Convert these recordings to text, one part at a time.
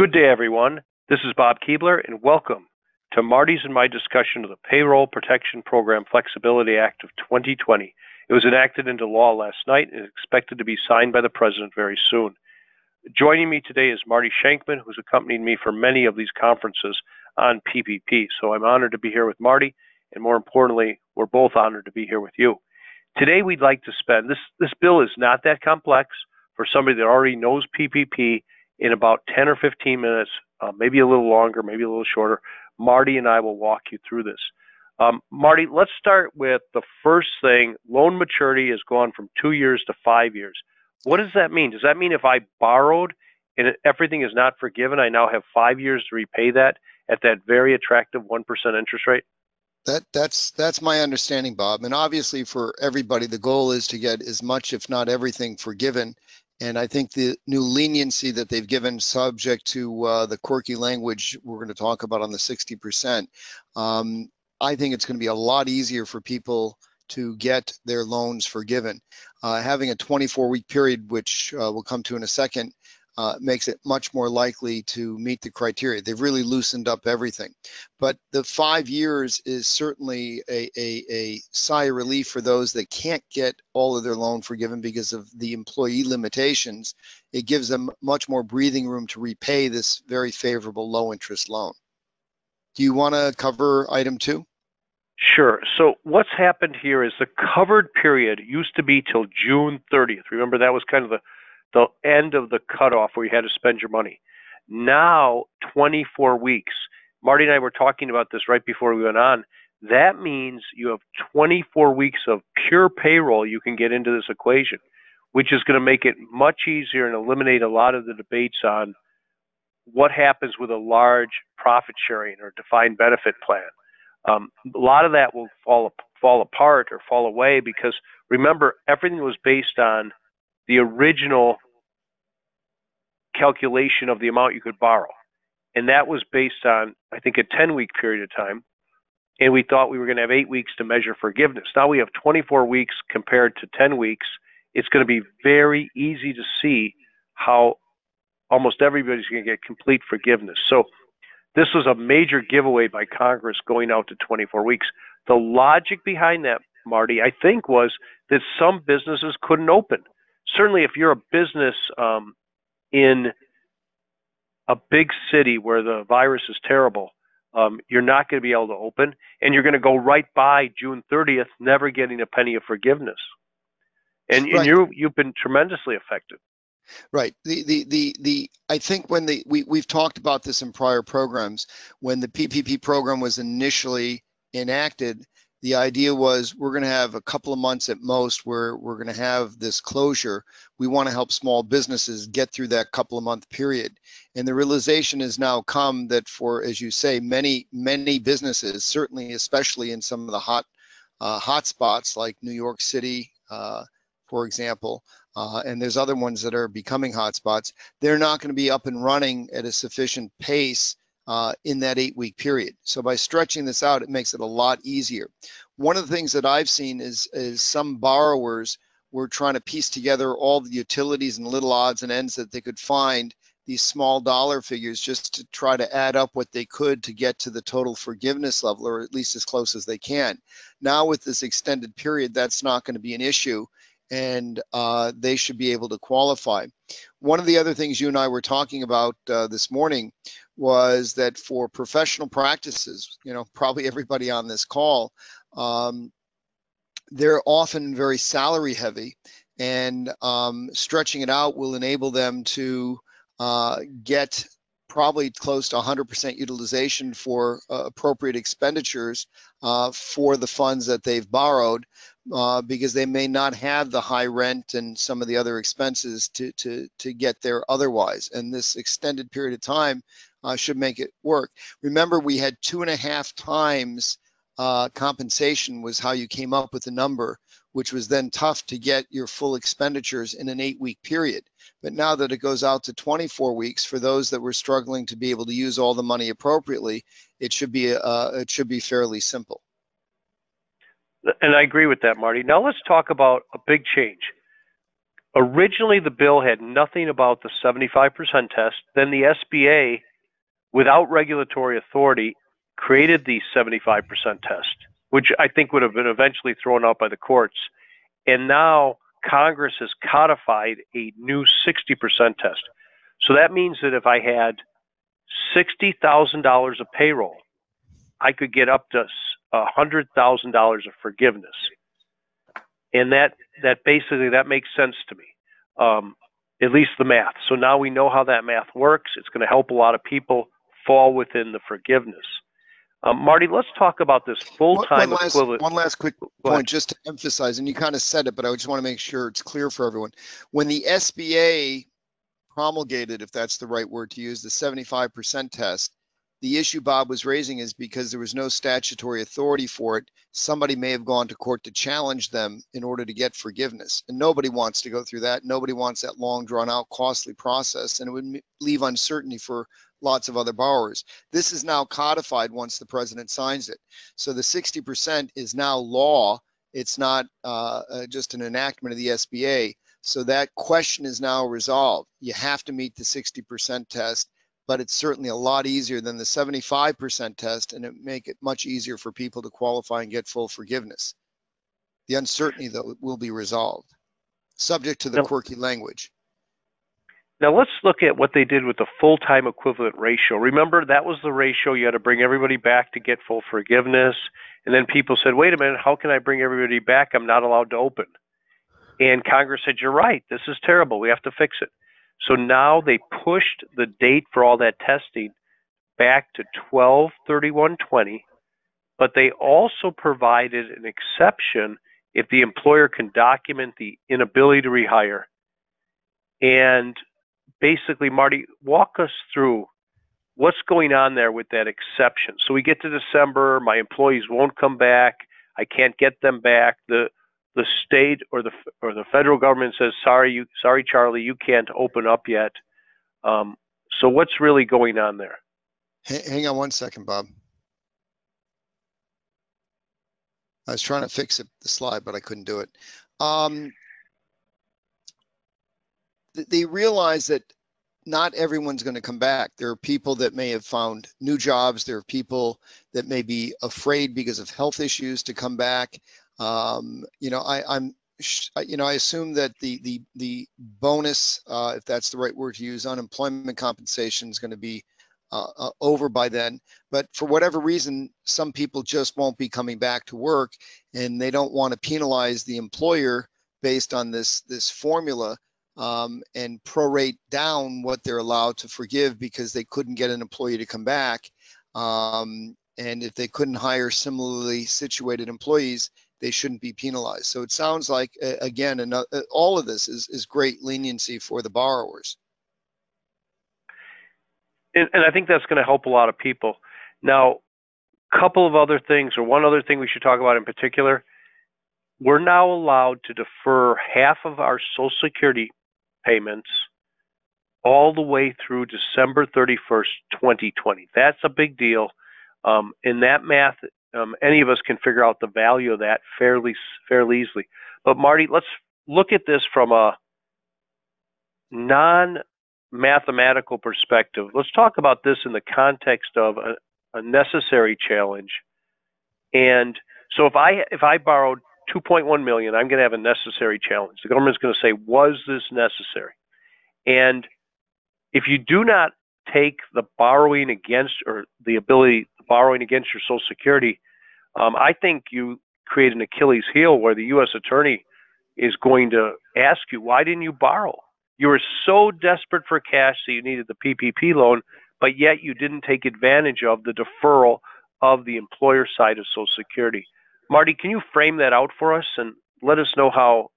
Good day, everyone. This is Bob Keebler, and welcome to Marty's and my discussion of the Payroll Protection Program Flexibility Act of 2020. It was enacted into law last night and is expected to be signed by the President very soon. Joining me today is Marty Shenkman, who's accompanied me for many of these conferences on PPP. So I'm honored to be here with Marty, and more importantly, we're both honored to be here with you. Today, we'd like to spend this. This bill is not that complex for somebody that already knows PPP in about 10 or 15 minutes, uh, maybe a little longer, maybe a little shorter. Marty and I will walk you through this. Um, Marty, let's start with the first thing. Loan maturity has gone from two years to five years. What does that mean? Does that mean if I borrowed and everything is not forgiven, I now have five years to repay that at that very attractive 1% interest rate? That that's that's my understanding, Bob. And obviously, for everybody, the goal is to get as much, if not everything, forgiven. And I think the new leniency that they've given, subject to uh, the quirky language we're going to talk about on the 60%, um, I think it's going to be a lot easier for people to get their loans forgiven. Uh, having a 24 week period, which uh, we'll come to in a second, uh, makes it much more likely to meet the criteria. They've really loosened up everything. But the five years is certainly a, a, a sigh of relief for those that can't get all of their loan forgiven because of the employee limitations. It gives them much more breathing room to repay this very favorable low interest loan. Do you want to cover item two? Sure. So what's happened here is the covered period used to be till June 30th. Remember that was kind of the the end of the cutoff where you had to spend your money. Now, 24 weeks. Marty and I were talking about this right before we went on. That means you have 24 weeks of pure payroll you can get into this equation, which is going to make it much easier and eliminate a lot of the debates on what happens with a large profit sharing or defined benefit plan. Um, a lot of that will fall fall apart or fall away because remember everything was based on the original calculation of the amount you could borrow. And that was based on, I think, a 10 week period of time. And we thought we were going to have eight weeks to measure forgiveness. Now we have 24 weeks compared to 10 weeks. It's going to be very easy to see how almost everybody's going to get complete forgiveness. So this was a major giveaway by Congress going out to 24 weeks. The logic behind that, Marty, I think, was that some businesses couldn't open certainly if you're a business um, in a big city where the virus is terrible, um, you're not going to be able to open, and you're going to go right by June 30th, never getting a penny of forgiveness. And, right. and you you've been tremendously affected. Right. The, the the the I think when the we we've talked about this in prior programs when the PPP program was initially enacted, the idea was we're going to have a couple of months at most where we're going to have this closure. We want to help small businesses get through that couple of month period. And the realization has now come that for, as you say, many, many businesses, certainly, especially in some of the hot, uh, hot spots like New York City, uh, for example, uh, and there's other ones that are becoming hotspots, they're not going to be up and running at a sufficient pace uh, in that eight week period. So by stretching this out, it makes it a lot easier. One of the things that I've seen is, is some borrowers were trying to piece together all the utilities and little odds and ends that they could find these small dollar figures just to try to add up what they could to get to the total forgiveness level or at least as close as they can. Now with this extended period, that's not going to be an issue and uh, they should be able to qualify. One of the other things you and I were talking about uh, this morning was that for professional practices, you know, probably everybody on this call, um, they're often very salary heavy, and um, stretching it out will enable them to uh, get probably close to 100% utilization for uh, appropriate expenditures uh, for the funds that they've borrowed uh, because they may not have the high rent and some of the other expenses to, to, to get there otherwise. And this extended period of time uh, should make it work. Remember, we had two and a half times uh, compensation was how you came up with the number, which was then tough to get your full expenditures in an eight week period. But now that it goes out to 24 weeks for those that were struggling to be able to use all the money appropriately, it should be uh, it should be fairly simple. And I agree with that, Marty. Now let's talk about a big change. originally the bill had nothing about the 75% test. Then the SBA, without regulatory authority, created the 75% test, which I think would have been eventually thrown out by the courts. And now Congress has codified a new 60% test. So that means that if I had $60,000 of payroll, I could get up to $100,000 of forgiveness. And that, that basically, that makes sense to me, um, at least the math. So now we know how that math works. It's going to help a lot of people fall within the forgiveness. Um, Marty, let's talk about this full-time one, equivalent. One last quick point, just to emphasize, and you kind of said it, but I just want to make sure it's clear for everyone. When the SBA promulgated, if that's the right word to use, the 75% test, the issue Bob was raising is because there was no statutory authority for it, somebody may have gone to court to challenge them in order to get forgiveness. And nobody wants to go through that. Nobody wants that long, drawn out, costly process. And it would leave uncertainty for lots of other borrowers. This is now codified once the president signs it. So the 60% is now law. It's not uh, uh, just an enactment of the SBA. So that question is now resolved. You have to meet the 60% test, but it's certainly a lot easier than the 75% test, and it make it much easier for people to qualify and get full forgiveness. The uncertainty, though, will be resolved, subject to the quirky language. Now let's look at what they did with the full-time equivalent ratio. Remember, that was the ratio you had to bring everybody back to get full forgiveness. And then people said, wait a minute, how can I bring everybody back? I'm not allowed to open. And Congress said, you're right, this is terrible. We have to fix it. So now they pushed the date for all that testing back to 12-31-20, but they also provided an exception if the employer can document the inability to rehire. And basically, Marty, walk us through what's going on there with that exception. So we get to December, my employees won't come back, I can't get them back. The the state or the or the federal government says, "Sorry, you, sorry, Charlie, you can't open up yet." Um, so what's really going on there? Hang on one second, Bob. I was trying to fix it, the slide, but I couldn't do it. Um, they realize that not everyone's going to come back. There are people that may have found new jobs. There are people that may be afraid because of health issues to come back. Um, you know, I, am you know, I assume that the the the bonus, uh, if that's the right word to use, unemployment compensation is going to be uh, uh, over by then. But for whatever reason, some people just won't be coming back to work, and they don't want to penalize the employer based on this this formula um, and prorate down what they're allowed to forgive because they couldn't get an employee to come back. Um, and if they couldn't hire similarly situated employees, they shouldn't be penalized. So it sounds like, again, and all of this is, is great leniency for the borrowers. And, and I think that's going to help a lot of people. Now, a couple of other things, or one other thing we should talk about in particular, we're now allowed to defer half of our Social Security payments all the way through December 31st, 2020. That's a big deal. Um, in that math, um, any of us can figure out the value of that fairly fairly easily. But Marty, let's look at this from a non-mathematical perspective. Let's talk about this in the context of a, a necessary challenge. And so if I if I borrowed 2.1 million, I'm going to have a necessary challenge. The government's going to say, was this necessary? And if you do not take the borrowing against or the ability borrowing against your Social Security, um, I think you create an Achilles heel where the U.S. attorney is going to ask you, why didn't you borrow? You were so desperate for cash that you needed the PPP loan, but yet you didn't take advantage of the deferral of the employer side of Social Security. Marty, can you frame that out for us and let us know how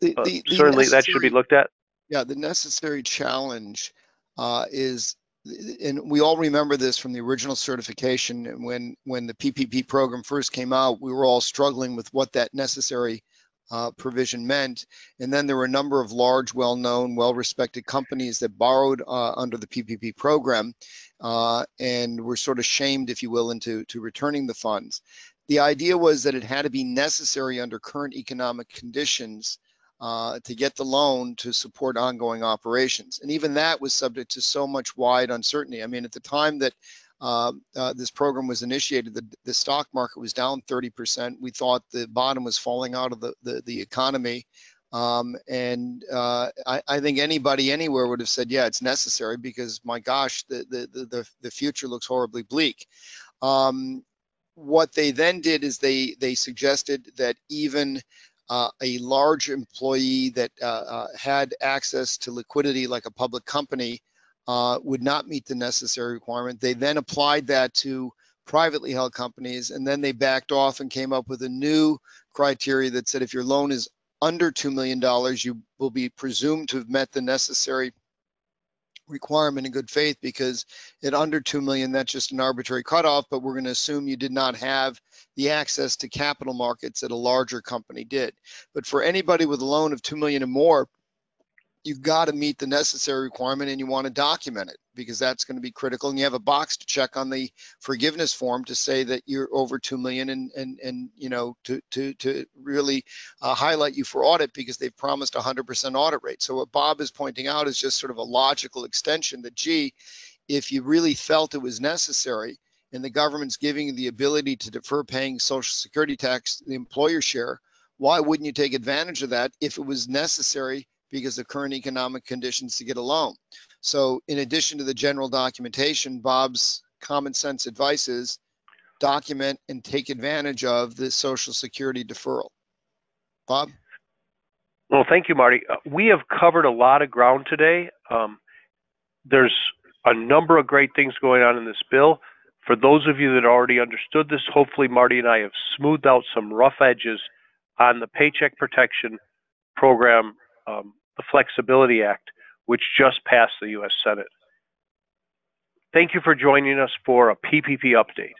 the, uh, the, certainly that should be looked at? Yeah, the necessary challenge uh, is, and we all remember this from the original certification. When when the PPP program first came out, we were all struggling with what that necessary uh, provision meant. And then there were a number of large, well-known, well-respected companies that borrowed uh, under the PPP program uh, and were sort of shamed, if you will, into to returning the funds. The idea was that it had to be necessary under current economic conditions uh, to get the loan to support ongoing operations. And even that was subject to so much wide uncertainty. I mean, at the time that uh, uh, this program was initiated, the, the stock market was down 30%. We thought the bottom was falling out of the, the, the economy. Um, and uh, I, I, think anybody anywhere would have said, yeah, it's necessary because my gosh, the, the, the, the future looks horribly bleak. Um, what they then did is they, they suggested that even uh, a large employee that uh, uh, had access to liquidity like a public company uh, would not meet the necessary requirement. They then applied that to privately held companies and then they backed off and came up with a new criteria that said if your loan is under $2 million, you will be presumed to have met the necessary requirement in good faith because at under 2 million that's just an arbitrary cutoff but we're going to assume you did not have the access to capital markets that a larger company did. But for anybody with a loan of 2 million or more you've got to meet the necessary requirement and you want to document it because that's going to be critical. And you have a box to check on the forgiveness form to say that you're over 2 million and and and you know to to to really uh, highlight you for audit because they've promised 100% audit rate. So what bob is pointing out is just sort of a logical extension that gee if you really felt it was necessary and the government's giving you the ability to defer paying social security tax the employer share why wouldn't you take advantage of that if it was necessary because of current economic conditions to get a loan. So in addition to the general documentation, Bob's common sense advice is document and take advantage of the Social Security deferral. Bob? Well, thank you, Marty. Uh, we have covered a lot of ground today. Um, there's a number of great things going on in this bill. For those of you that already understood this, hopefully Marty and I have smoothed out some rough edges on the Paycheck Protection Program um, the Flexibility Act, which just passed the U.S. Senate. Thank you for joining us for a PPP update.